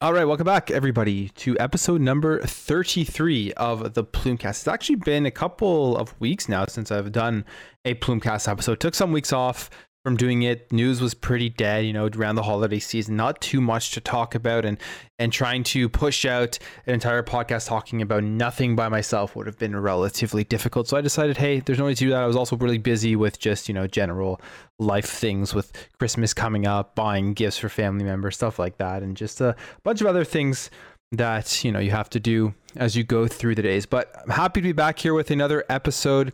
All right, welcome back, everybody, to episode number 33 of the Plumecast. It's actually been a couple of weeks now since I've done a Plumecast episode. Took some weeks off from doing it. News was pretty dead, you know, around the holiday season. Not too much to talk about, and and trying to push out an entire podcast talking about nothing by myself would have been relatively difficult. So I decided, hey, there's no need to do that. I was also really busy with just you know general life things with Christmas coming up, buying gifts for family members, stuff like that, and just a bunch of other things that you know you have to do as you go through the days. But I'm happy to be back here with another episode.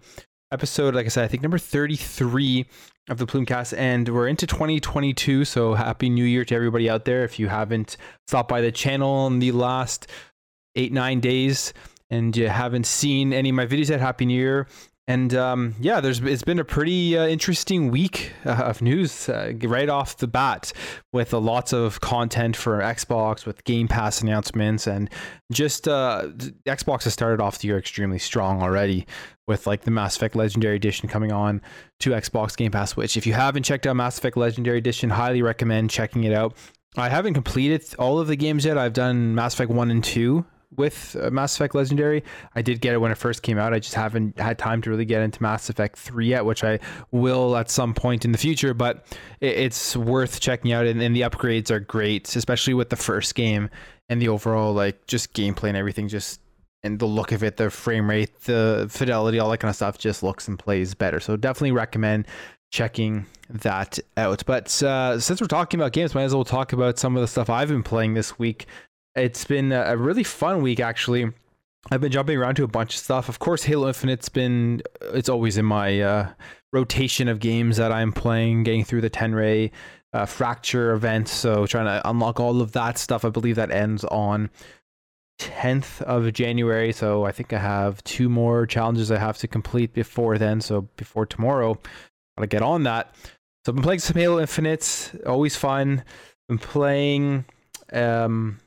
Episode, like I said, I think number 33 of the Plumecast, and we're into 2022. So happy New Year to everybody out there. If you haven't stopped by the channel in the last eight nine days and you haven't seen any of my videos yet, happy New Year. And um, yeah, there's it's been a pretty uh, interesting week uh, of news uh, right off the bat with lots of content for Xbox with Game Pass announcements and just uh, Xbox has started off the year extremely strong already with like the Mass Effect Legendary Edition coming on to Xbox Game Pass. Which if you haven't checked out Mass Effect Legendary Edition, highly recommend checking it out. I haven't completed all of the games yet. I've done Mass Effect 1 and 2 with uh, Mass Effect Legendary. I did get it when it first came out. I just haven't had time to really get into Mass Effect 3 yet, which I will at some point in the future, but it's worth checking out. And, and the upgrades are great, especially with the first game and the overall, like, just gameplay and everything. Just and the look of it, the frame rate, the fidelity, all that kind of stuff just looks and plays better. So definitely recommend checking that out. But uh, since we're talking about games, might as well talk about some of the stuff I've been playing this week. It's been a really fun week, actually. I've been jumping around to a bunch of stuff. Of course, Halo Infinite's been, it's always in my uh, rotation of games that I'm playing, getting through the Tenrai uh, Fracture event. So trying to unlock all of that stuff. I believe that ends on 10th of January. So I think I have two more challenges I have to complete before then. So before tomorrow, gotta get on that. So I've been playing some Halo Infinite, always fun. Been playing um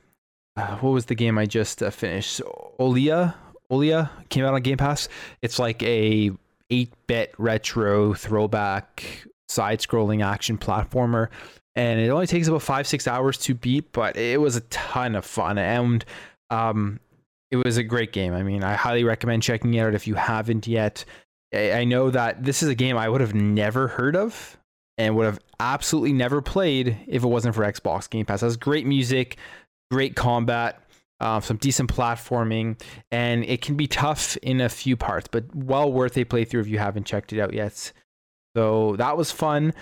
uh, what was the game I just uh, finished? Olija, Olija came out on Game Pass. It's like a 8-bit retro throwback side-scrolling action platformer, and it only takes about five six hours to beat, but it was a ton of fun, and um, it was a great game. I mean, I highly recommend checking it out if you haven't yet. I know that this is a game I would have never heard of and would have absolutely never played if it wasn't for Xbox Game Pass. It has great music, great combat, uh, some decent platforming, and it can be tough in a few parts, but well worth a playthrough if you haven't checked it out yet. So that was fun.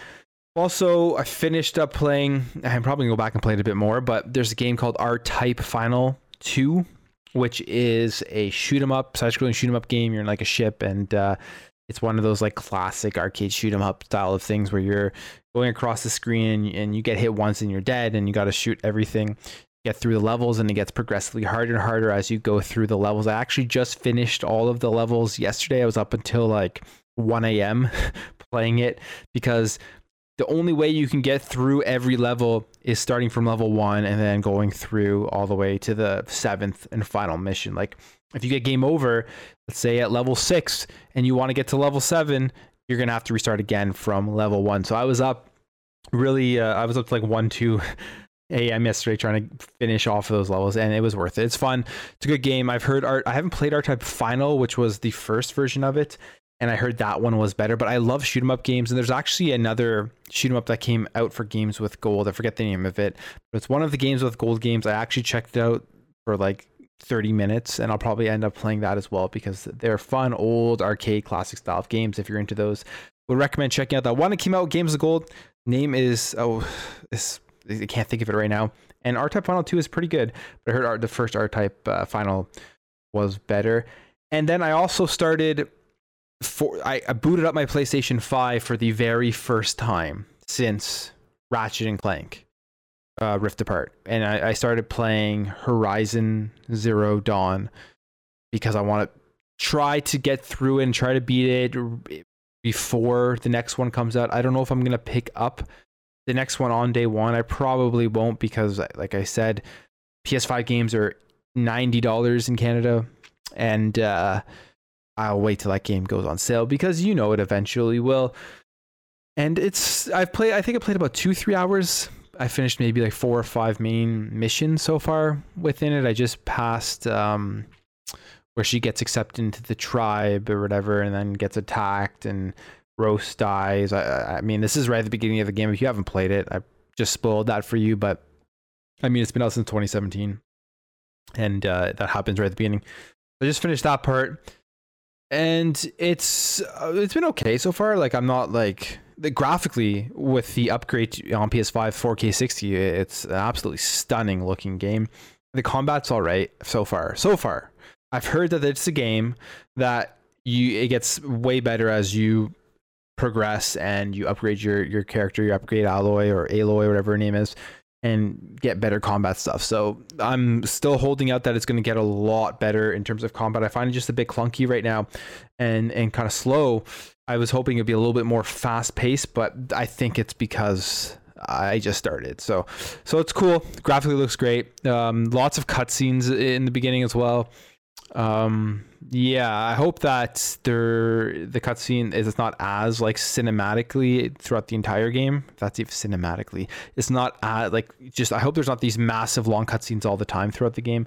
Also, I finished up playing. I'm probably gonna go back and play it a bit more, but there's a game called R Type Final Two, which is a shoot 'em up, side-scrolling shoot 'em up game. You're in like a ship, and uh, it's one of those like classic arcade shoot 'em up style of things where you're going across the screen and you get hit once and you're dead, and you got to shoot everything get through the levels and it gets progressively harder and harder as you go through the levels. I actually just finished all of the levels yesterday. I was up until like 1 a.m. playing it because the only way you can get through every level is starting from level one and then going through all the way to the seventh and final mission. Like if you get game over, let's say at level six, and you want to get to level seven, you're gonna have to restart again from level one. So I was up really, uh, I was up to like one, two a.m. yesterday trying to finish off of those levels, and it was worth it. It's fun. It's a good game. I've heard art. I haven't played R Type Final, which was the first version of it, and I heard that one was better. But I love shoot 'em up games, and there's actually another shoot 'em up that came out for games with gold. I forget the name of it, but it's one of the games with gold games. I actually checked it out for like 30 minutes, and I'll probably end up playing that as well because they're fun, old arcade classic style of games. If you're into those, would recommend checking out that one that came out Games of Gold. Name is oh this I can't think of it right now. And R Type Final 2 is pretty good, but I heard R, the first R Type uh, Final was better. And then I also started for I, I booted up my PlayStation 5 for the very first time since Ratchet and Clank uh, Rift Apart, and I, I started playing Horizon Zero Dawn because I want to try to get through and try to beat it before the next one comes out. I don't know if I'm gonna pick up the next one on day one. I probably won't because, like I said, PS5 games are ninety dollars in Canada, and uh, I'll wait till that game goes on sale because you know it eventually will. And it's I've played. I think I played about two three hours I finished maybe like four or five main missions so far within it. I just passed um, where she gets accepted into the tribe or whatever, and then gets attacked and Rost dies. I, I mean, this is right at the beginning of the game. If you haven't played it, I just spoiled that for you. But I mean, it's been out since 2017, and uh, that happens right at the beginning. I just finished that part, and it's uh, it's been okay so far. Like I'm not like the graphically with the upgrade on PS5 4K 60, it's an absolutely stunning looking game. The combat's all right so far. So far, I've heard that it's a game that you it gets way better as you progress and you upgrade your your character, you upgrade Alloy or Aloy, whatever her name is, and get better combat stuff. So I'm still holding out that it's going to get a lot better in terms of combat. I find it just a bit clunky right now, and and kind of slow. I was hoping it'd be a little bit more fast paced, but I think it's because I just started. So so it's cool. Graphically looks great. Um, lots of cutscenes in the beginning as well. Um, yeah, I hope that there the cutscene is not as like cinematically throughout the entire game. That's even cinematically. It's not uh, like just. I hope there's not these massive long cutscenes all the time throughout the game,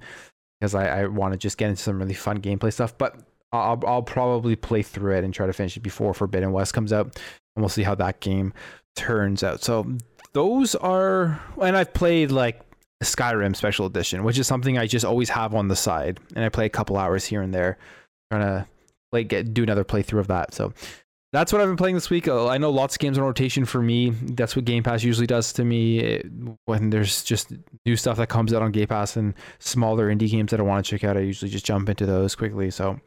because I, I want to just get into some really fun gameplay stuff. But I'll I'll probably play through it and try to finish it before Forbidden West comes out, and we'll see how that game turns out. So those are, and I've played like Skyrim Special Edition, which is something I just always have on the side, and I play a couple hours here and there, trying to like get do another playthrough of that. So that's what I've been playing this week. Uh, I know lots of games on rotation for me. That's what Game Pass usually does to me when there's just new stuff that comes out on Game Pass and smaller indie games that I want to check out. I usually just jump into those quickly. So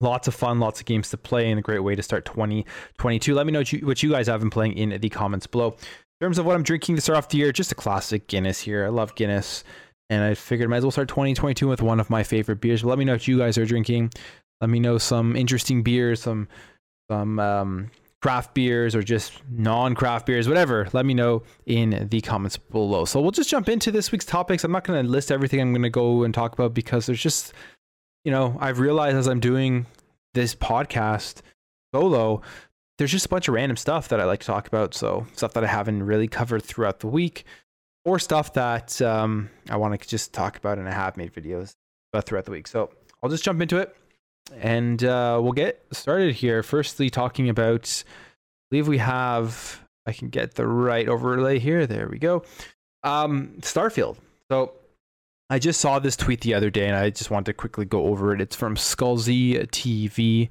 lots of fun, lots of games to play, and a great way to start 2022. Let me know what you, what you guys have been playing in the comments below. Terms of what I'm drinking to start off the year, just a classic Guinness here. I love Guinness, and I figured I might as well start 2022 with one of my favorite beers. But let me know what you guys are drinking. Let me know some interesting beers, some some um, craft beers or just non-craft beers, whatever. Let me know in the comments below. So we'll just jump into this week's topics. I'm not going to list everything I'm going to go and talk about because there's just, you know, I've realized as I'm doing this podcast solo there's just a bunch of random stuff that I like to talk about. So stuff that I haven't really covered throughout the week, or stuff that um, I want to just talk about and I have made videos about throughout the week. So I'll just jump into it, and uh, we'll get started here. Firstly, talking about, I believe we have. I can get the right overlay here. There we go. Um, Starfield. So I just saw this tweet the other day, and I just wanted to quickly go over it. It's from Skullzi TV,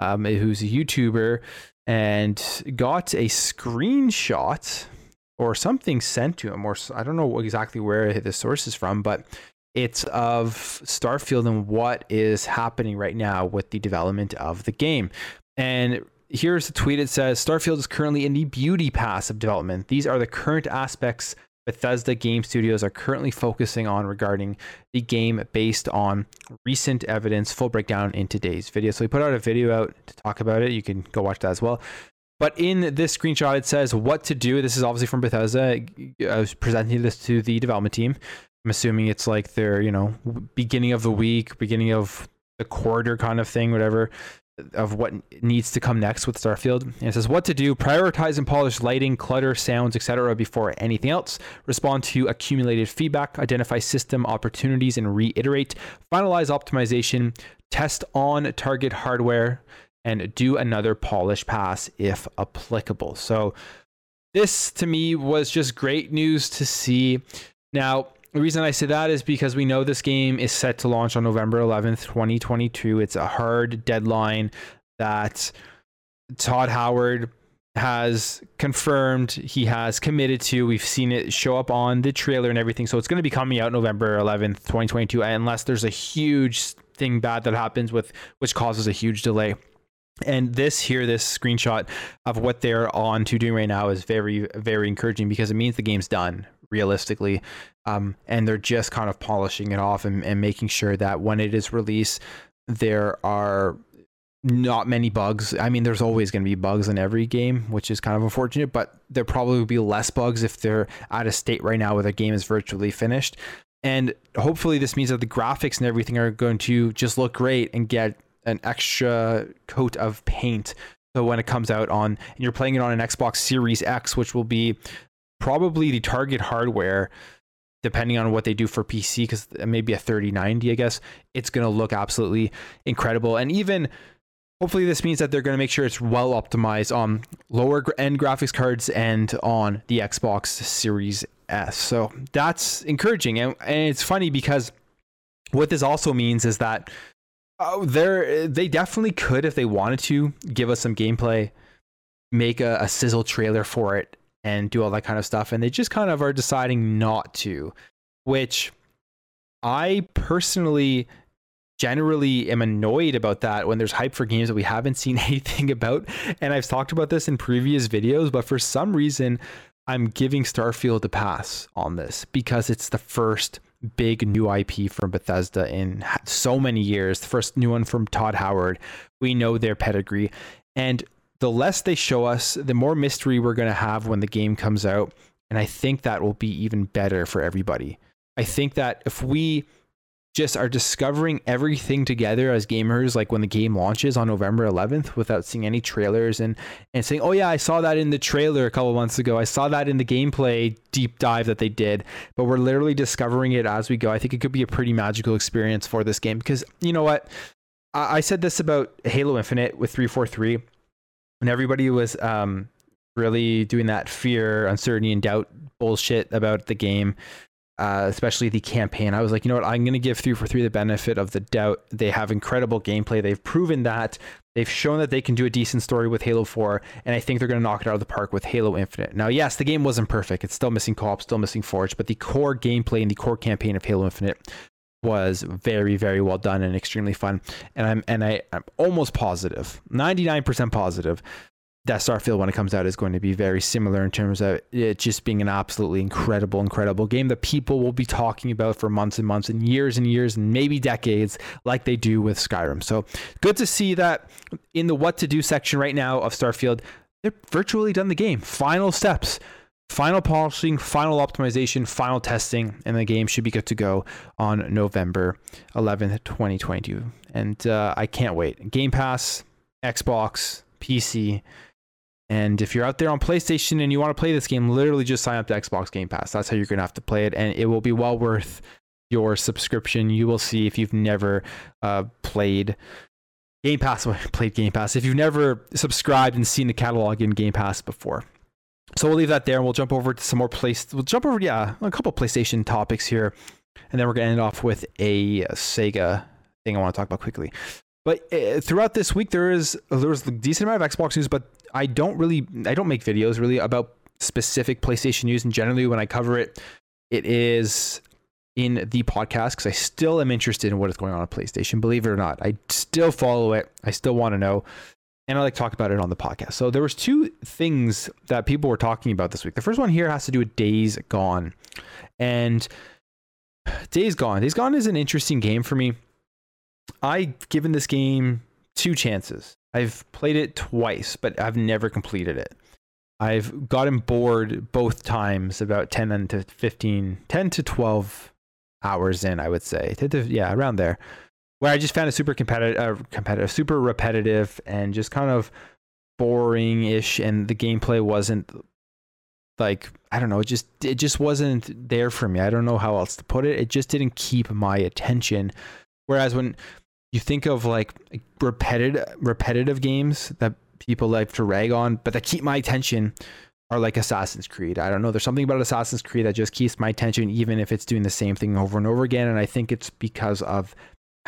um, who's a YouTuber and got a screenshot or something sent to him, or I don't know exactly where the source is from, but it's of Starfield and what is happening right now with the development of the game. And here's the tweet it says Starfield is currently in the beauty pass of development. These are the current aspects Bethesda Game Studios are currently focusing on regarding the game based on recent evidence. Full breakdown in today's video. So we put out a video out to talk about it. You can go watch that as well. But in this screenshot, it says what to do. This is obviously from Bethesda. I was presenting this to the development team. I'm assuming it's like their, you know, beginning of the week, beginning of the quarter kind of thing, whatever of what needs to come next with Starfield. And it says what to do: prioritize and polish lighting, clutter, sounds, etc. before anything else. Respond to accumulated feedback, identify system opportunities, and reiterate. Finalize optimization. Test on target hardware, and do another polish pass if applicable. So this to me was just great news to see. Now the reason I say that is because we know this game is set to launch on November 11th, 2022. It's a hard deadline that Todd Howard has confirmed he has committed to. We've seen it show up on the trailer and everything. So it's going to be coming out November 11th, 2022, unless there's a huge thing bad that happens with which causes a huge delay. And this here, this screenshot of what they're on to doing right now is very, very encouraging because it means the game's done, realistically. Um, and they're just kind of polishing it off and, and making sure that when it is released, there are not many bugs. I mean, there's always going to be bugs in every game, which is kind of unfortunate, but there probably will be less bugs if they're at a state right now where the game is virtually finished. And hopefully, this means that the graphics and everything are going to just look great and get an extra coat of paint. So when it comes out on, and you're playing it on an Xbox Series X, which will be probably the target hardware depending on what they do for PC, because maybe a 3090, I guess, it's going to look absolutely incredible. And even hopefully, this means that they're going to make sure it's well optimized on lower end graphics cards and on the Xbox Series S. So that's encouraging. And, and it's funny because what this also means is that oh, they're, they definitely could, if they wanted to, give us some gameplay, make a, a sizzle trailer for it, and do all that kind of stuff. And they just kind of are deciding not to, which I personally generally am annoyed about that when there's hype for games that we haven't seen anything about. And I've talked about this in previous videos, but for some reason, I'm giving Starfield a pass on this because it's the first big new IP from Bethesda in so many years. The first new one from Todd Howard. We know their pedigree. And the less they show us, the more mystery we're going to have when the game comes out. And I think that will be even better for everybody. I think that if we just are discovering everything together as gamers, like when the game launches on November 11th without seeing any trailers and, and saying, oh, yeah, I saw that in the trailer a couple months ago. I saw that in the gameplay deep dive that they did, but we're literally discovering it as we go. I think it could be a pretty magical experience for this game because you know what? I, I said this about Halo Infinite with 343 when everybody was um, really doing that fear, uncertainty, and doubt bullshit about the game, uh, especially the campaign, I was like, you know what? I'm going to give 343 the benefit of the doubt. They have incredible gameplay. They've proven that. They've shown that they can do a decent story with Halo 4, and I think they're going to knock it out of the park with Halo Infinite. Now, yes, the game wasn't perfect. It's still missing co op, still missing Forge, but the core gameplay and the core campaign of Halo Infinite was very very well done and extremely fun. And i'm and i i'm almost positive 99% positive that starfield when it comes out is going to be very similar in terms of it just being an absolutely incredible incredible game that people will be talking about for months and months and years and years and maybe decades like they do with skyrim. So good to see that in the what to do section right now of starfield they're virtually done the game. Final steps final polishing, final optimization, final testing, and the game should be good to go on November 11th, 2022. And uh, I can't wait. Game Pass, Xbox, PC. And if you're out there on PlayStation and you want to play this game, literally just sign up to Xbox Game Pass. That's how you're going to have to play it. And it will be well worth your subscription. You will see if you've never uh, played Game Pass, played Game Pass, if you've never subscribed and seen the catalog in Game Pass before so we'll leave that there and we'll jump over to some more place we'll jump over yeah a couple playstation topics here. And then we're going to end off with a sega thing i want to talk about quickly. But uh, throughout this week there is there was a decent amount of xbox news but i don't really i don't make videos really about specific playstation news. And generally when i cover it it is in the podcast because i still am interested in what is going on at playstation believe it or not. I still follow it. I still want to know and I like talk about it on the podcast. So there was two things that people were talking about this week. The first one here has to do with Days Gone, and Days Gone. Days Gone is an interesting game for me. I've given this game two chances. I've played it twice, but I've never completed it. I've gotten bored both times, about 10 to 15, 10 to 12 hours in, I would say. yeah, around there where I just found it super competitive, uh, competitive, super repetitive, and just kind of boring-ish, and the gameplay wasn't like I don't know, it just it just wasn't there for me. I don't know how else to put it. It just didn't keep my attention. Whereas when you think of like repetitive repetitive games that people like to rag on, but that keep my attention are like Assassin's Creed. I don't know. There's something about Assassin's Creed that just keeps my attention, even if it's doing the same thing over and over again. And I think it's because of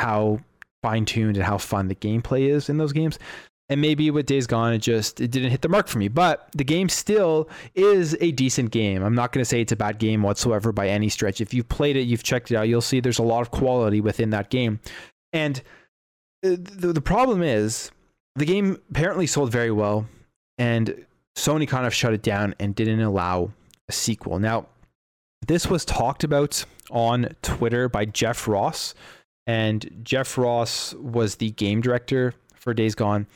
how fine tuned and how fun the gameplay is in those games. And maybe with Days Gone, it just it didn't hit the mark for me. But the game still is a decent game. I'm not going to say it's a bad game whatsoever by any stretch. If you've played it, you've checked it out, you'll see there's a lot of quality within that game. And uh, the, the problem is the game apparently sold very well, and Sony kind of shut it down and didn't allow a sequel. Now, this was talked about on Twitter by Jeff Ross, and Jeff Ross was the game director for Days Gone,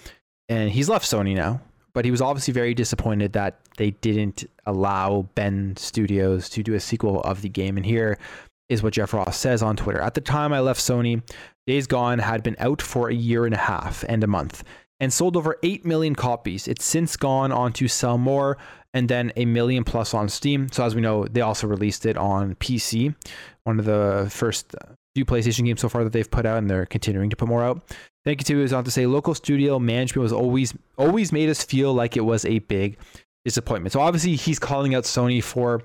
and he's left Sony now. But he was obviously very disappointed that they didn't allow Bend Studios to do a sequel of the game. And here is what Jeff Ross says on Twitter. At the time I left Sony, Days Gone had been out for a year and a half and a month and sold over 8 million copies. It's since gone on to sell more and then a million plus on Steam. So as we know, they also released it on PC, one of the first few PlayStation games so far that they've put out, and they're continuing to put more out. Thank you it continues on to say local studio management was always always made us feel like it was a big disappointment. So obviously he's calling out Sony for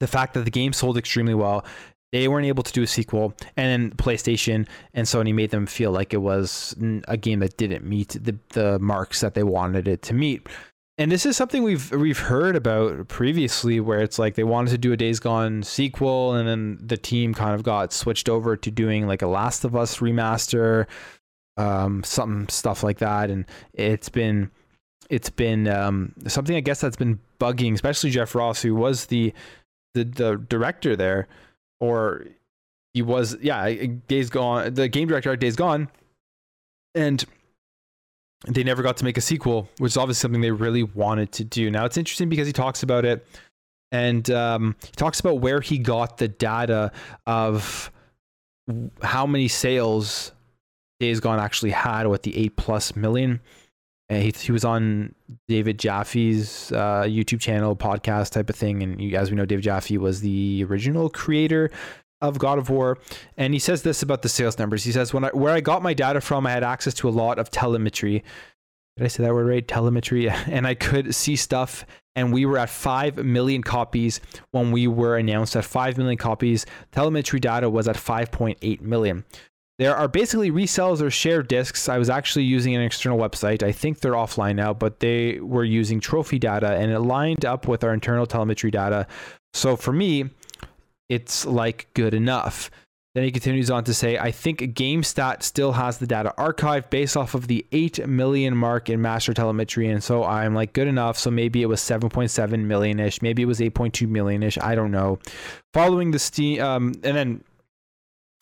the fact that the game sold extremely well. They weren't able to do a sequel, and then PlayStation and Sony made them feel like it was a game that didn't meet the, the marks that they wanted it to meet. And this is something we've we've heard about previously, where it's like they wanted to do a Days Gone sequel, and then the team kind of got switched over to doing like a Last of Us remaster, um, some stuff like that, and it's been it's been um, something I guess that's been bugging, especially Jeff Ross, who was the the, the director there, or he was yeah Days Gone, the game director at Days Gone, and they never got to make a sequel, which is obviously something they really wanted to do. Now it's interesting because he talks about it, and um, he talks about where he got the data of how many sales Days Gone actually had with the eight plus million. And he, he was on David Jaffe's uh, YouTube channel, podcast type of thing. And you, as we know, David Jaffe was the original creator of God of War, and he says this about the sales numbers. He says, "When I, where I got my data from, I had access to a lot of telemetry. Did I say that word right? Telemetry, and I could see stuff. And we were at five million copies when we were announced at five million copies. Telemetry data was at five point eight million. There are basically resellers or shared discs. I was actually using an external website. I think they're offline now, but they were using trophy data, and it lined up with our internal telemetry data. So for me." It's like good enough. Then he continues on to say, I think Gamstat still has the data archived based off of the 8 million mark in master telemetry. And so I'm like, good enough. So maybe it was 7.7 million ish. Maybe it was 8.2 million ish. I don't know. Following the Steam, um, and then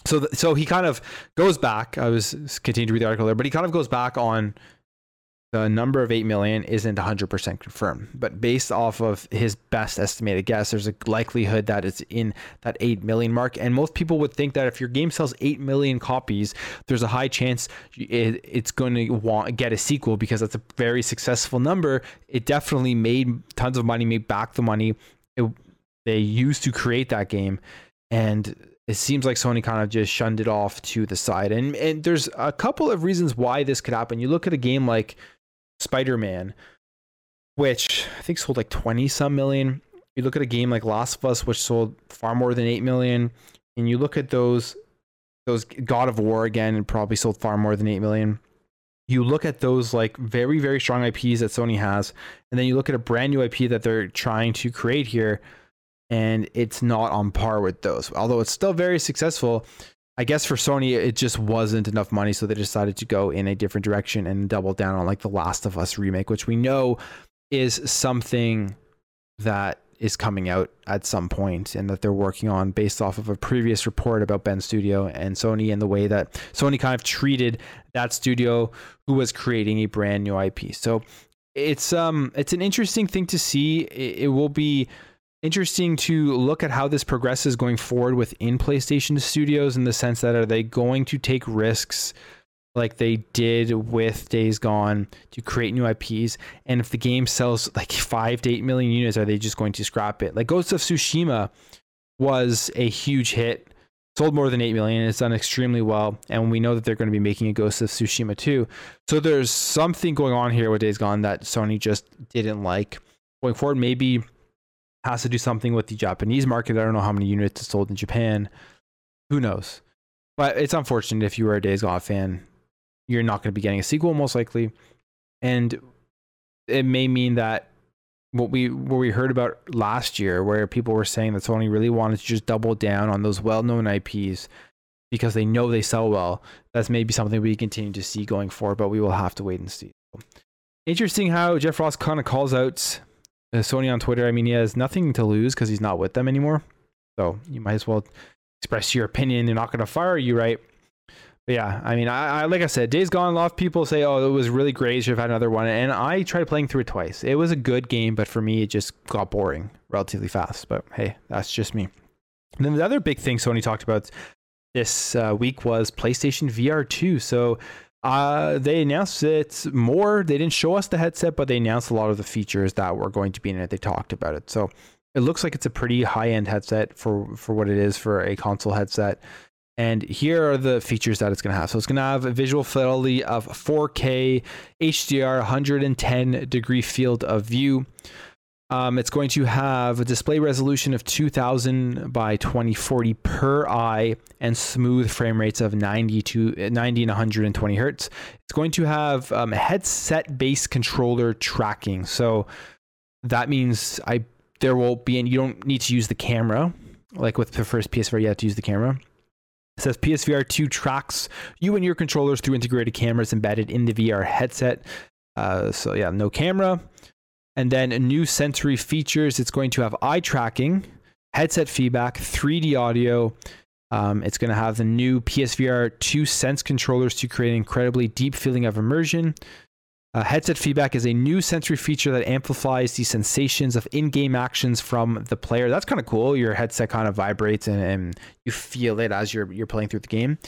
so, the, so he kind of goes back. I was continuing to read the article there, but he kind of goes back on the number of 8 million isn't 100% confirmed but based off of his best estimated guess there's a likelihood that it's in that 8 million mark. And most people would think that if your game sells 8 million copies there's a high chance it's going to want get a sequel because that's a very successful number. It definitely made tons of money made back the money it, they used to create that game. And it seems like Sony kind of just shunned it off to the side. And and there's a couple of reasons why this could happen. You look at a game like Spider-Man, which I think sold like 20 some million. You look at a game like Last of Us, which sold far more than 8 million, and you look at those those God of War again, and probably sold far more than 8 million. You look at those like very very strong IPs that Sony has, and then you look at a brand new IP that they're trying to create here, and it's not on par with those. Although it's still very successful, I guess for Sony, it just wasn't enough money, so they decided to go in a different direction and double down on like the Last of Us remake, which we know is something that is coming out at some point and that they're working on based off of a previous report about Bend Studio and Sony and the way that Sony kind of treated that studio who was creating a brand new IP. So it's um it's an interesting thing to see. It, it will be interesting to look at how this progresses going forward within PlayStation Studios in the sense that are they going to take risks like they did with Days Gone to create new IPs? And if the game sells like five to eight million units, are they just going to scrap it? Like Ghost of Tsushima was a huge hit, sold more than eight million. It's done extremely well, and we know that they're going to be making a Ghost of Tsushima too. So there's something going on here with Days Gone that Sony just didn't like. Going forward, maybe has to do something with the Japanese market. I don't know how many units it's sold in Japan. Who knows? But it's unfortunate if you are a Days Gone fan, you're not going to be getting a sequel most likely, and it may mean that what we what we heard about last year, where people were saying that Sony really wanted to just double down on those well-known IPs because they know they sell well. That's maybe something we continue to see going forward, but we will have to wait and see. Interesting how Jeff Ross kind of calls out Sony on Twitter, I mean, he has nothing to lose because he's not with them anymore. So you might as well express your opinion. They're not going to fire you, right? But yeah, I mean, I, I, like I said, Days Gone. A lot of people say, "Oh, it was really great. You should have had another one." And I tried playing through it twice. It was a good game, but for me, it just got boring relatively fast. But hey, that's just me. And then the other big thing Sony talked about this uh, week was PlayStation VR 2. So uh, they announced it more. They didn't show us the headset, but they announced a lot of the features that were going to be in it. They talked about it. So it looks like it's a pretty high end headset for, for what it is for a console headset. And here are the features that it's going to have. So it's going to have a visual fidelity of 4K, HDR, 110 degree field of view. Um, it's going to have a display resolution of 2000 by 2040 per eye and smooth frame rates of 90 to 90 and 120 hertz. It's going to have um, headset based controller tracking. So that means I there will be, and you don't need to use the camera. Like with the first PSVR, you have to use the camera. It says PSVR 2 tracks you and your controllers through integrated cameras embedded in the VR headset. Uh, so, yeah, no camera. And then new sensory features. It's going to have eye tracking, headset feedback, 3D audio. Um, it's going to have the new PSVR 2 Sense controllers to create an incredibly deep feeling of immersion. Uh, headset feedback is a new sensory feature that amplifies the sensations of in-game actions from the player. That's kind of cool. Your headset kind of vibrates and, and you feel it as you're you're playing through the game.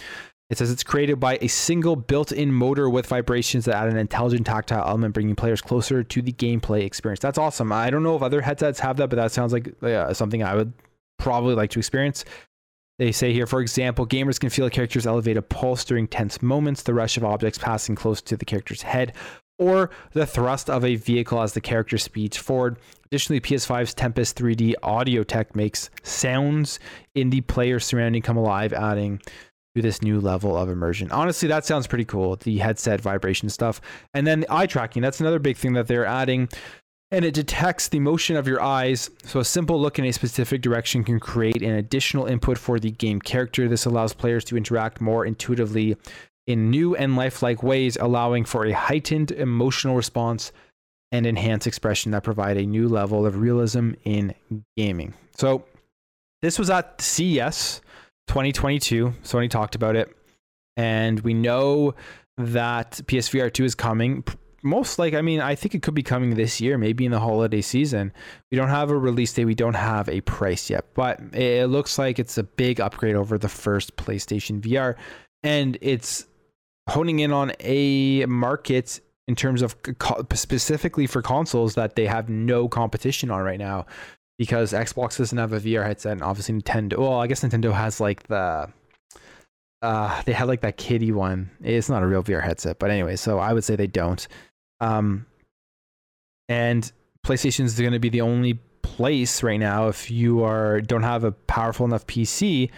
It says it's created by a single built-in motor with vibrations that add an intelligent tactile element, bringing players closer to the gameplay experience. That's awesome. I don't know if other headsets have that, but that sounds like something I would probably like to experience. They say here, for example, gamers can feel a character's elevated pulse during tense moments, the rush of objects passing close to the character's head, or the thrust of a vehicle as the character speeds forward. Additionally, PS5's Tempest 3D audio tech makes sounds in the player's surrounding come alive, adding to this new level of immersion. Honestly, that sounds pretty cool. The headset vibration stuff. And then the eye tracking, that's another big thing that they're adding. And it detects the motion of your eyes. So a simple look in a specific direction can create an additional input for the game character. This allows players to interact more intuitively in new and lifelike ways, allowing for a heightened emotional response and enhanced expression that provide a new level of realism in gaming. So this was at CES 2022. Sony talked about it, and we know that PSVR 2 is coming. Most like, I mean, I think it could be coming this year, maybe in the holiday season. We don't have a release date, we don't have a price yet, but it looks like it's a big upgrade over the first PlayStation VR, and it's honing in on a market in terms of specifically for consoles that they have no competition on right now because Xbox doesn't have a VR headset, and obviously Nintendo. Well, I guess Nintendo has like the. Uh, they had like that kitty one. It's not a real VR headset, but anyway, so I would say they don't. Um, and PlayStation is going to be the only place right now if you are don't have a powerful enough PC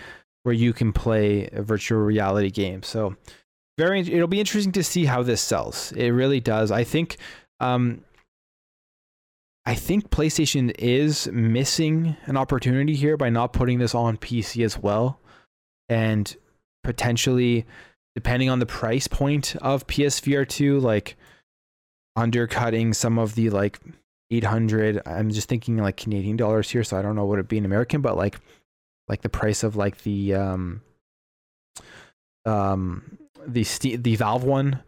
where you can play a virtual reality game. So very, it'll be interesting to see how this sells. It really does. I think. Um, I think PlayStation is missing an opportunity here by not putting this on PC as well. And potentially, depending on the price point of PSVR 2, like undercutting some of the like 800 i'm just thinking like canadian dollars here so i don't know what it'd be in american but like like the price of like the um um the the valve one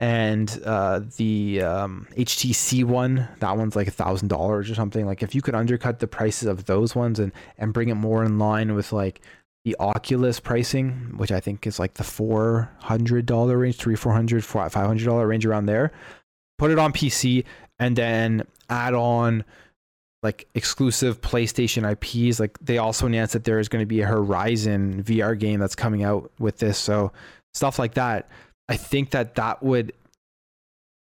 and uh, the um, HTC one, that one's like a thousand dollars or something. Like if you could undercut the prices of those ones and and bring it more in line with like the Oculus pricing, which I think is like the four hundred dollar range, three four hundred, five hundred dollar range around there. Put it on PC and then add on like exclusive PlayStation IPs. Like they also announced that there is going to be a Horizon VR game that's coming out with this. So stuff like that I think that that would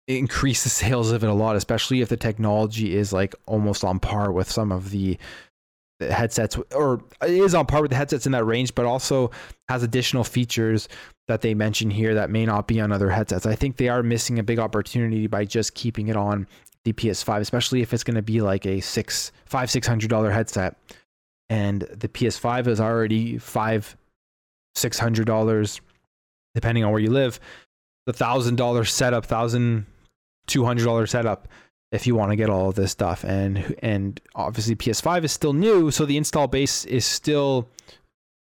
increase the sales of it a lot, especially if the technology is like almost on par with some of the headsets, or is on par with the headsets in that range, but also has additional features that they mention here that may not be on other headsets. I think they are missing a big opportunity by just keeping it on the PS5, especially if it's going to be like a six, five, six hundred dollar headset, and the PS5 is already five, six hundred dollars depending on where you live, the thousand dollar setup, thousand two hundred dollar setup if you want to get all of this stuff. And and obviously PS5 is still new, so the install base is still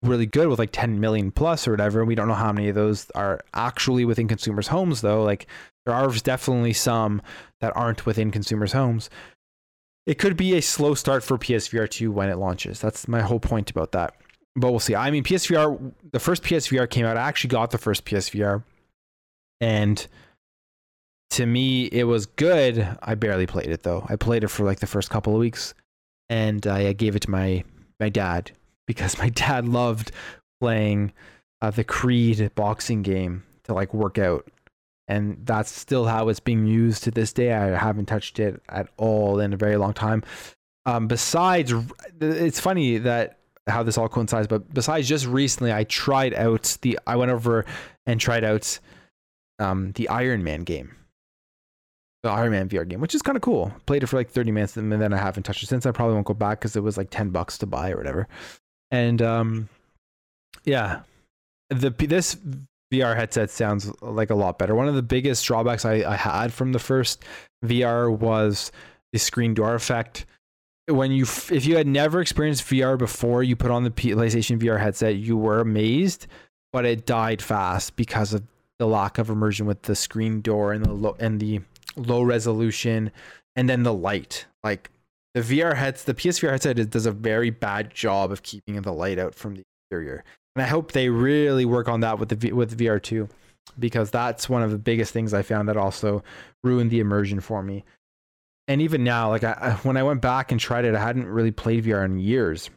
really good with like 10 million plus or whatever. We don't know how many of those are actually within consumers' homes though. Like there are definitely some that aren't within consumers' homes. It could be a slow start for PSVR 2 when it launches. That's my whole point about that but we'll see. I mean, PSVR, the first PSVR came out. I actually got the first PSVR. And to me, it was good. I barely played it though. I played it for like the first couple of weeks, and I gave it to my my dad because my dad loved playing uh, the Creed boxing game to like work out. And that's still how it's being used to this day. I haven't touched it at all in a very long time. Um, besides, it's funny that how this all coincides, but besides just recently, I tried out the, I went over and tried out um, the Iron Man game the Iron Man VR game, which is kind of cool. Played it for like 30 minutes and then I haven't touched it since. I probably won't go back because it was like 10 bucks to buy or whatever. And um, yeah, the this VR headset sounds like a lot better. One of the biggest drawbacks I, I had from the first VR was the screen door effect. When you, if you had never experienced VR before you put on the PlayStation VR headset, you were amazed, but it died fast because of the lack of immersion with the screen door and the low and the low resolution, and then the light. Like the VR heads, the PSVR headset does a very bad job of keeping the light out from the exterior. And I hope they really work on that with the with VR two, because that's one of the biggest things I found that also ruined the immersion for me. And even now, like I, when I went back and tried it, I hadn't really played VR in years,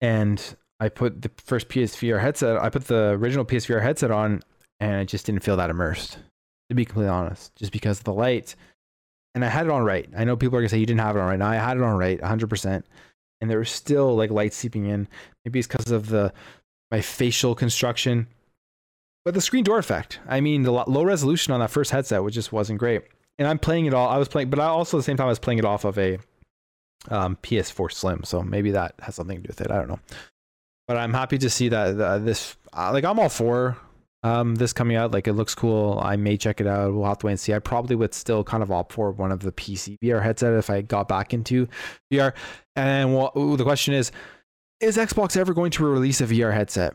and I put the first PSVR headset, I put the original PSVR headset on, and I just didn't feel that immersed to be completely honest, just because of the light. And I had it on right. I know people are gonna say you didn't have it on right. Now I had it on right, 100%, and there was still like light seeping in. Maybe it's because of the my facial construction, but the screen door effect. I mean, the low resolution on that first headset, which just wasn't great. And I'm playing it all. I was playing, but I also at the same time I was playing it off of a um, PS4 Slim, so maybe that has something to do with it. I don't know. But I'm happy to see that uh, this, uh, like, I'm all for um, this coming out. Like it looks cool. I may check it out. We'll have to wait and see. I probably would still kind of opt for one of the PC VR headset if I got back into VR. And well, the question is, is Xbox ever going to release a VR headset?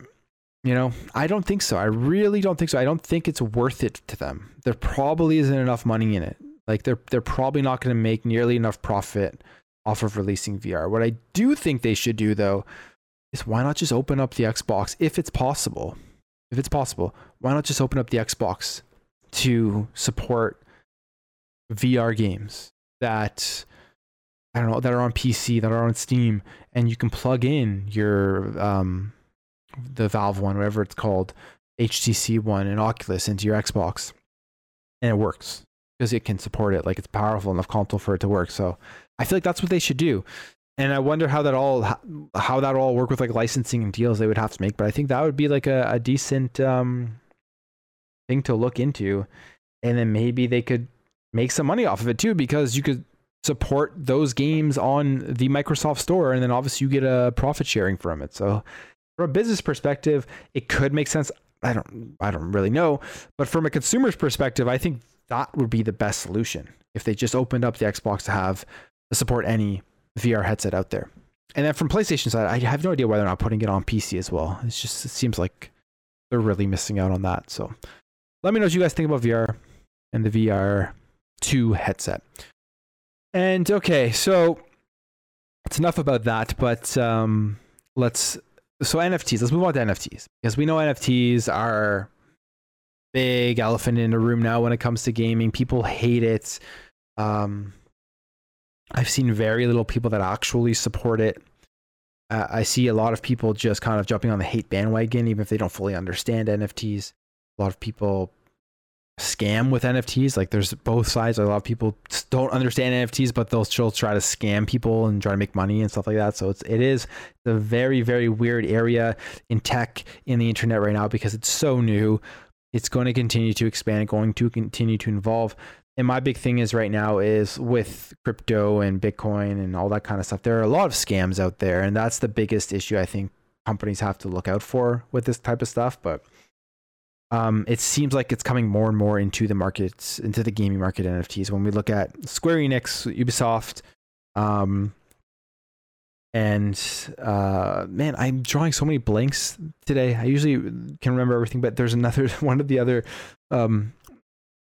You know, I don't think so. I really don't think so. I don't think it's worth it to them. There probably isn't enough money in it. Like they're they're probably not going to make nearly enough profit off of releasing VR. What I do think they should do though is why not just open up the Xbox if it's possible if it's possible, why not just open up the Xbox to support VR games that I don't know that are on PC that are on Steam, and you can plug in your um, the Valve one, whatever it's called, HTC one, and Oculus into your Xbox, and it works because it can support it. Like it's powerful enough console for it to work. So I feel like that's what they should do and I wonder how that all how that all work with like licensing and deals they would have to make. But I think that would be like a, a decent um, thing to look into, and then maybe they could make some money off of it too because you could support those games on the Microsoft Store, and then obviously you get a profit sharing from it. So from a business perspective, it could make sense. I don't I don't really know, but from a consumer's perspective, I think that would be the best solution if they just opened up the Xbox to have to support any VR headset out there. And then from PlayStation side, I have no idea why they're not putting it on PC as well. It's just it seems like they're really missing out on that. So let me know what you guys think about VR and the VR 2 headset. And okay, so it's enough about that, but um, let's so NFTs. Let's move on to NFTs because we know NFTs are big elephant in the room now when it comes to gaming. People hate it. Um, I've seen very little people that actually support it. Uh, I see a lot of people just kind of jumping on the hate bandwagon, even if they don't fully understand NFTs. A lot of people scam with NFTs. Like there's both sides. A lot of people don't understand NFTs, but they'll still try to scam people and try to make money and stuff like that. So it's it is a very very weird area in tech in the internet right now because it's so new. It's going to continue to expand, going to continue to evolve and my big thing is right now is with crypto and bitcoin and all that kind of stuff there are a lot of scams out there and that's the biggest issue i think companies have to look out for with this type of stuff but um, it seems like it's coming more and more into the markets into the gaming market nfts when we look at square enix ubisoft um, and uh, man i'm drawing so many blanks today i usually can remember everything but there's another one of the other um,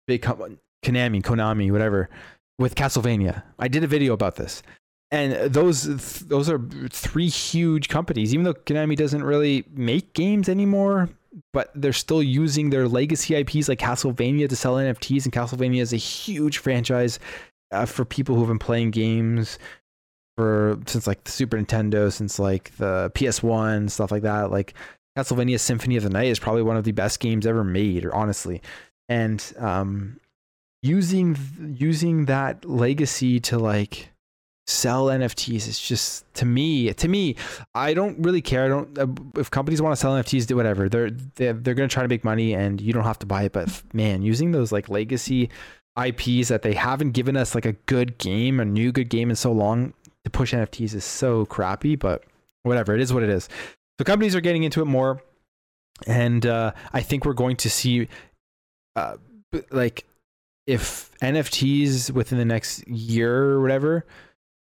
big Konami, Konami, whatever, with Castlevania. I did a video about this. And those those are three huge companies. Even though Konami doesn't really make games anymore, but they're still using their legacy IPs like Castlevania to sell NFTs, and Castlevania is a huge franchise uh, for people who've been playing games for since like the Super Nintendo, since like the PS1, stuff like that. Like Castlevania Symphony of the Night is probably one of the best games ever made, or honestly, and um, using using that legacy to like sell NFTs It's just to me to me I don't really care. I don't uh, if companies want to sell NFTs do whatever. They're they're, they're going to try to make money and you don't have to buy it. But man using those like legacy IPs that they haven't given us like a good game a new good game in so long to push NFTs is so crappy but whatever. It is what it is. So companies are getting into it more. And uh, I think we're going to see uh, like if NFTs within the next year or whatever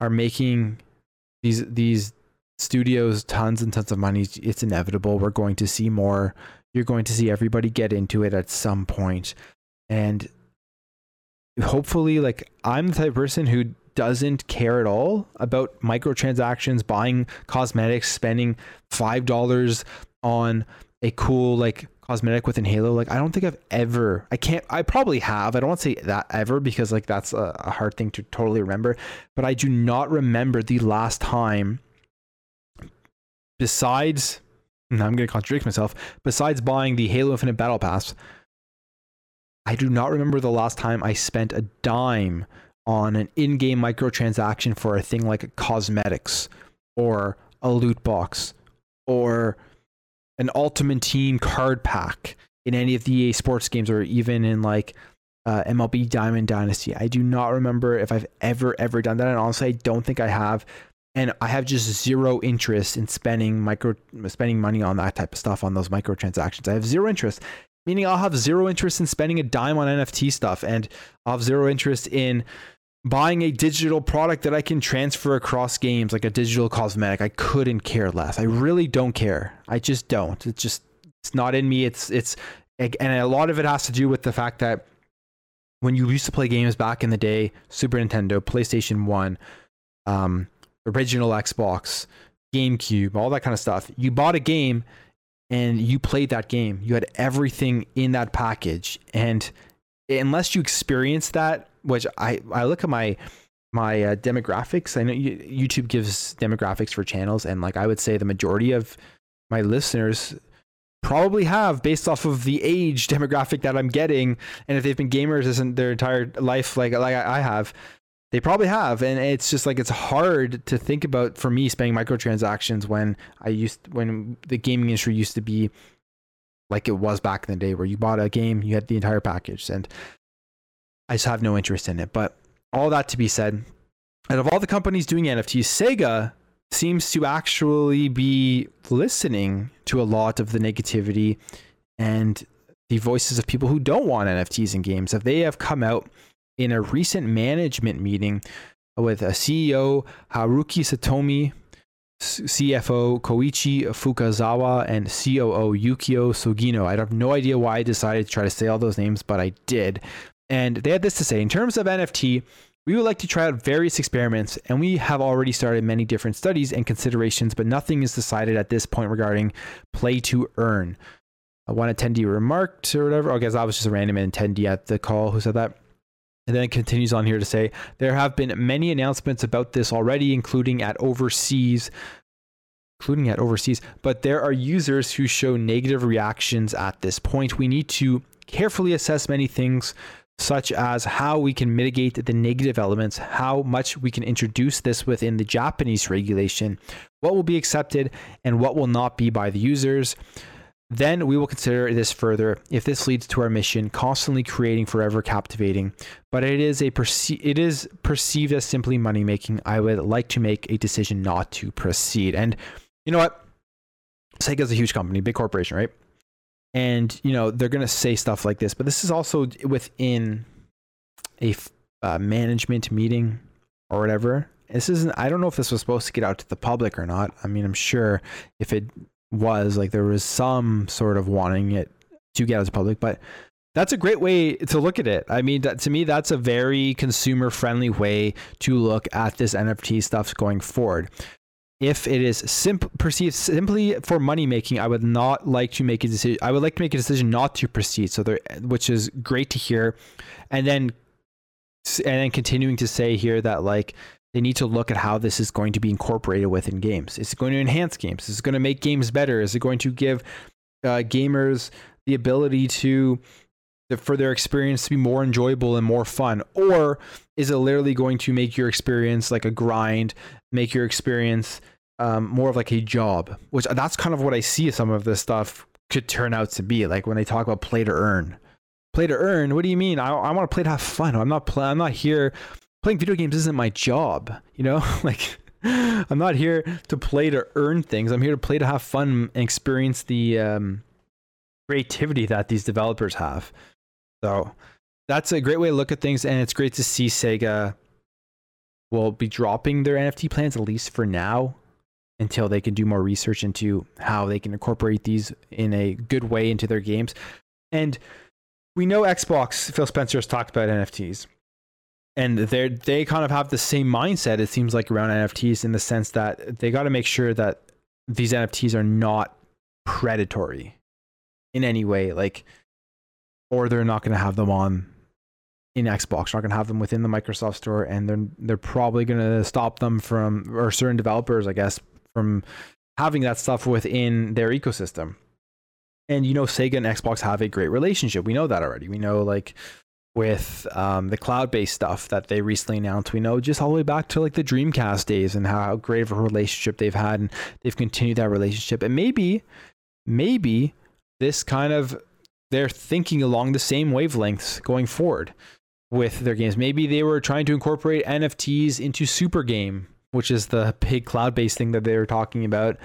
are making these these studios tons and tons of money, it's inevitable. We're going to see more. You're going to see everybody get into it at some point. And hopefully, like I'm the type of person who doesn't care at all about microtransactions, buying cosmetics, spending five dollars on a cool like cosmetic within Halo. Like I don't think I've ever I can't I probably have. I don't want to say that ever because like that's a, a hard thing to totally remember. But I do not remember the last time besides I'm gonna contradict myself, besides buying the Halo Infinite Battle Pass, I do not remember the last time I spent a dime on an in-game microtransaction for a thing like cosmetics or a loot box or an Ultimate Team card pack in any of the EA Sports games or even in like uh, MLB Diamond Dynasty. I do not remember if I've ever ever done that, and honestly, I don't think I have. And I have just zero interest in spending micro spending money on that type of stuff on those microtransactions. I have zero interest, meaning I'll have zero interest in spending a dime on NFT stuff, and I'll have zero interest in buying a digital product that I can transfer across games, like a digital cosmetic, I couldn't care less. I really don't care. I just don't. It's just it's not in me. It's it's and a lot of it has to do with the fact that when you used to play games back in the day, Super Nintendo, PlayStation One, um, original Xbox, GameCube, all that kind of stuff, you bought a game and you played that game. You had everything in that package, and unless you experience that which I I look at my my uh, demographics. I know YouTube gives demographics for channels, and like I would say, the majority of my listeners probably have based off of the age demographic that I'm getting, and if they've been gamers isn't their entire life like like I have. They probably have, and it's just like it's hard to think about for me spending microtransactions when I used when the gaming industry used to be like it was back in the day, where you bought a game, you had the entire package, and I just have no interest in it. But all that to be said, out of all the companies doing NFTs, Sega seems to actually be listening to a lot of the negativity and the voices of people who don't want NFTs in games. If they have come out in a recent management meeting with a CEO Haruki Satomi, CFO Koichi Fukazawa, and COO Yukio Sugino. I have no idea why I decided to try to say all those names, but I did. And they had this to say in terms of NFT, we would like to try out various experiments, and we have already started many different studies and considerations, but nothing is decided at this point regarding play to earn. Uh, one attendee remarked, or whatever. I guess that was just a random attendee at the call who said that. And then it continues on here to say there have been many announcements about this already, including at overseas, including at overseas. But there are users who show negative reactions at this point. We need to carefully assess many things such as how we can mitigate the negative elements, how much we can introduce this within the Japanese regulation, what will be accepted and what will not be by the users. Then we will consider this further if this leads to our mission, constantly creating forever captivating. But it is a perce- it is perceived as simply money making. I would like to make a decision not to proceed. And you know what? Sega is a huge company, big corporation, right? And you know they're going to say stuff like this but this is also within a uh, management meeting or whatever. This isn't i don't know if this was supposed to get out to the public or not. I mean i'm sure if it was like there was some sort of wanting it to get out to public but that's a great way to look at it. I mean that, to me that's a very consumer friendly way to look at this nft stuff going forward if it is simp- perceived simply for money making, I would not like to make a decision. I would like to make a decision not to proceed. So there, which is great to hear, and then and then continuing to say here that like they need to look at how this is going to be incorporated within games. Is it going to enhance games? Is it going to make games better? Is it going to give uh, gamers the ability to for their experience to be more enjoyable and more fun? Or is it literally going to make your experience like a grind make your experience um, more of like a job? Which that's kind of what i see some of this stuff could turn out to be like when they talk about play to earn. Play to earn? What do you mean? I, I want to play to have fun. I'm not play, i'm not here playing video games isn't my job you know? Like i'm not here to play to earn things. I'm here to play to have fun and experience the um, creativity that these developers have so that's a great way to look at things, and it's great to see Sega will be dropping their NFT plans at least for now until they can do more research into how they can incorporate these in a good way into their games. And we know Xbox, Phil Spencer has talked about NFTs. And they they kind of have the same mindset, it seems like, around NFTs in the sense that they got to make sure that these NFTs are not predatory in any way. Like, or they're not going to have them on in Xbox. They're not going to have them within the Microsoft Store, and they're they're probably going to stop them from or certain developers, I guess, from having that stuff within their ecosystem. And you know, Sega and Xbox have a great relationship. We know that already. We know like with um, the cloud-based stuff that they recently announced. We know just all the way back to like the Dreamcast days and how great of a relationship they've had, and they've continued that relationship. And maybe, maybe this kind of they're thinking along the same wavelengths going forward with their games. Maybe they were trying to incorporate NFTs into Super Game, which is the big cloud-based thing that they were talking about,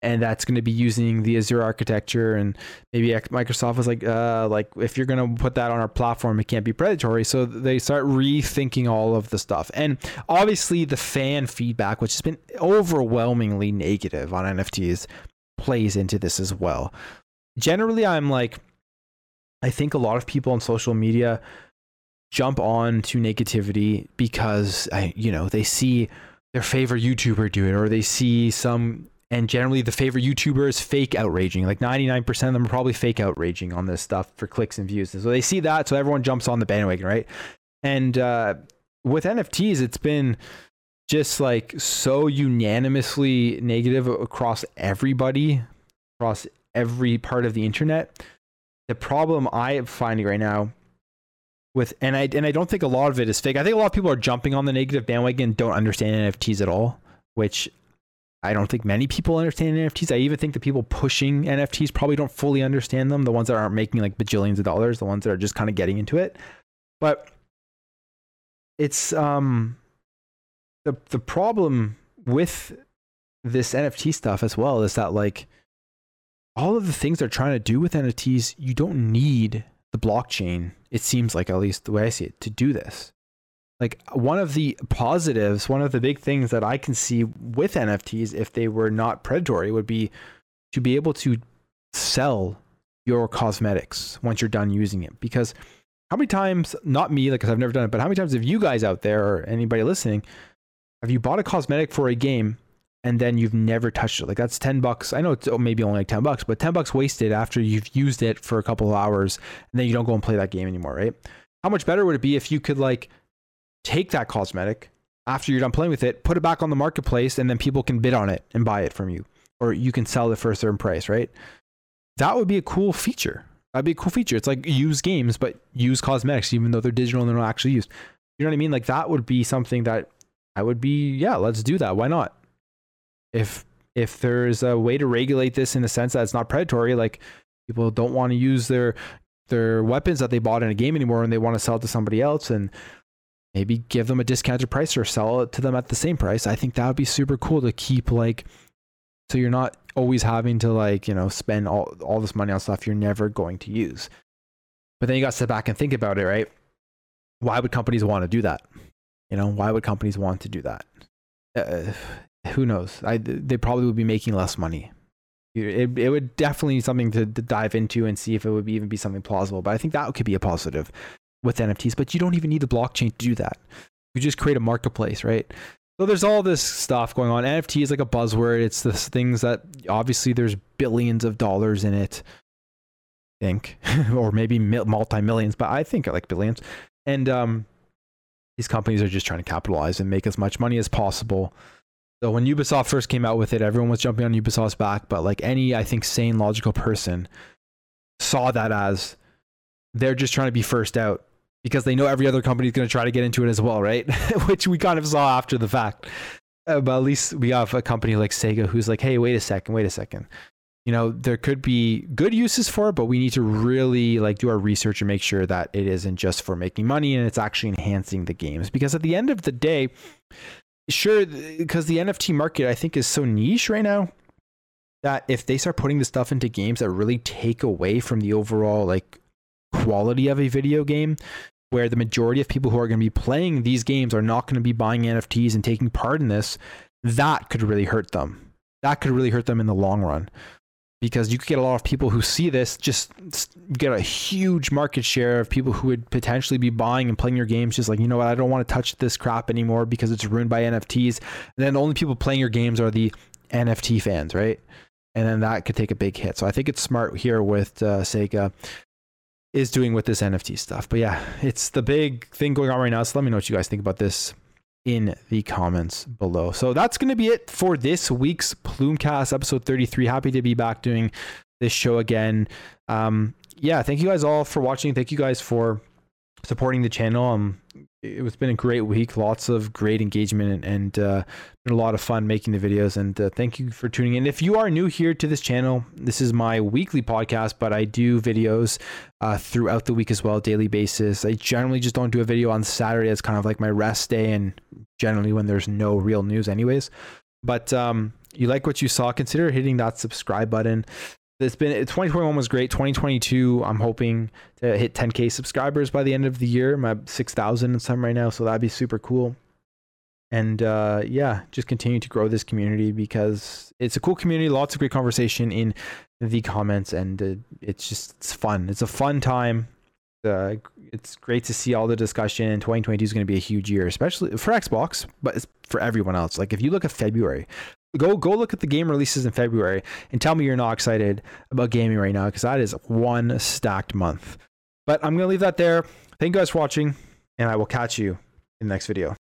and that's going to be using the Azure architecture. And maybe Microsoft was like, uh, like if you're going to put that on our platform, it can't be predatory. So they start rethinking all of the stuff. And obviously, the fan feedback, which has been overwhelmingly negative on NFTs, plays into this as well. Generally, I'm like I think a lot of people on social media jump on to negativity because I, you know, they see their favorite YouTuber do it or they see some and generally the favorite YouTuber is fake outraging. Like 99% of them are probably fake outraging on this stuff for clicks and views. So they see that, so everyone jumps on the bandwagon, right? And uh, with NFTs, it's been just like so unanimously negative across everybody, across every part of the internet the problem I am finding right now with and I and I don't think a lot of it is fake. I think a lot of people are jumping on the negative bandwagon and don't understand NFTs at all, which I don't think many people understand NFTs. I even think the people pushing NFTs probably don't fully understand them. The ones that aren't making like bajillions of dollars, the ones that are just kind of getting into it. But it's um the the problem with this NFT stuff as well is that like all of the things they're trying to do with NFTs, you don't need the blockchain, it seems like, at least the way I see it, to do this. Like one of the positives, one of the big things that I can see with NFTs, if they were not predatory, would be to be able to sell your cosmetics once you're done using it. Because how many times, not me, like, because I've never done it, but how many times have you guys out there or anybody listening, have you bought a cosmetic for a game and then you've never touched it. Like that's 10 bucks. I know it's oh, maybe only like 10 bucks, but 10 bucks wasted after you've used it for a couple of hours and then you don't go and play that game anymore, right? How much better would it be if you could like take that cosmetic after you're done playing with it, put it back on the marketplace and then people can bid on it and buy it from you or you can sell it for a certain price, right? That would be a cool feature. That'd be a cool feature. It's like use games but use cosmetics even though they're digital and they're not actually used. You know what I mean? Like that would be something that I would be, yeah, let's do that. Why not? If if there's a way to regulate this in the sense that it's not predatory, like people don't want to use their their weapons that they bought in a game anymore and they want to sell it to somebody else and maybe give them a discounted price or sell it to them at the same price. I think that would be super cool to keep like so you're not always having to like, you know, spend all all this money on stuff you're never going to use. But then you got to sit back and think about it, right? Why would companies want to do that? You know, why would companies want to do that? Uh, who knows? I, they probably would be making less money. It, it would definitely be something to, to dive into and see if it would be, even be something plausible. But I think that could be a positive with NFTs. But you don't even need the blockchain to do that. You just create a marketplace, right? So there's all this stuff going on. NFT is like a buzzword. It's the things that obviously there's billions of dollars in it. I think, or maybe multi millions, but I think like billions. And um, these companies are just trying to capitalize and make as much money as possible. So when Ubisoft first came out with it, everyone was jumping on Ubisoft's back. But like any, I think, sane, logical person saw that as they're just trying to be first out because they know every other company is going to try to get into it as well, right? Which we kind of saw after the fact. Uh, but at least we have a company like Sega who's like, hey, wait a second, wait a second. You know, there could be good uses for it, but we need to really like do our research and make sure that it isn't just for making money and it's actually enhancing the games. Because at the end of the day, sure, because the NFT market I think is so niche right now that if they start putting the stuff into games that really take away from the overall like quality of a video game, where the majority of people who are going to be playing these games are not going to be buying NFTs and taking part in this, that could really hurt them. That could really hurt them in the long run. Because you could get a lot of people who see this just get a huge market share of people who would potentially be buying and playing your games, just like, you know what, I don't want to touch this crap anymore because it's ruined by NFTs. And then the only people playing your games are the NFT fans, right? And then that could take a big hit. So I think it's smart here with uh, Sega is doing with this NFT stuff. But yeah, it's the big thing going on right now. So let me know what you guys think about this in the comments below. So that's going to be it for this week's Plumecast episode 33. Happy to be back doing this show again. Um, yeah, thank you guys all for watching. Thank you guys for supporting the channel. Um, it's been a great week. Lots of great engagement and, and uh, been a lot of fun making the videos. And uh, thank you for tuning in. If you are new here to this channel, this is my weekly podcast, but I do videos uh, throughout the week as well, daily basis. I generally just don't do a video on Saturday. It's kind of like my rest day, and generally when there's no real news, anyways. But um, you like what you saw, consider hitting that subscribe button it's been 2021 was great. 2022 i'm hoping to hit 10k subscribers by the end of the year. I'm at 6000 and some right now so that'd be super cool. And uh, yeah just continue to grow this community because it's a cool community lots of great conversation in the comments and uh, it's just it's fun. It's a fun time. Uh, it's great to see all the discussion 2022 is going to be a huge year especially for xbox but it's for everyone else. Like if you look at february go go look at the game releases in February and tell me you're not excited about gaming right now because that is one stacked month. But I'm gonna leave that there. Thank you guys for watching, and I will catch you in the next video.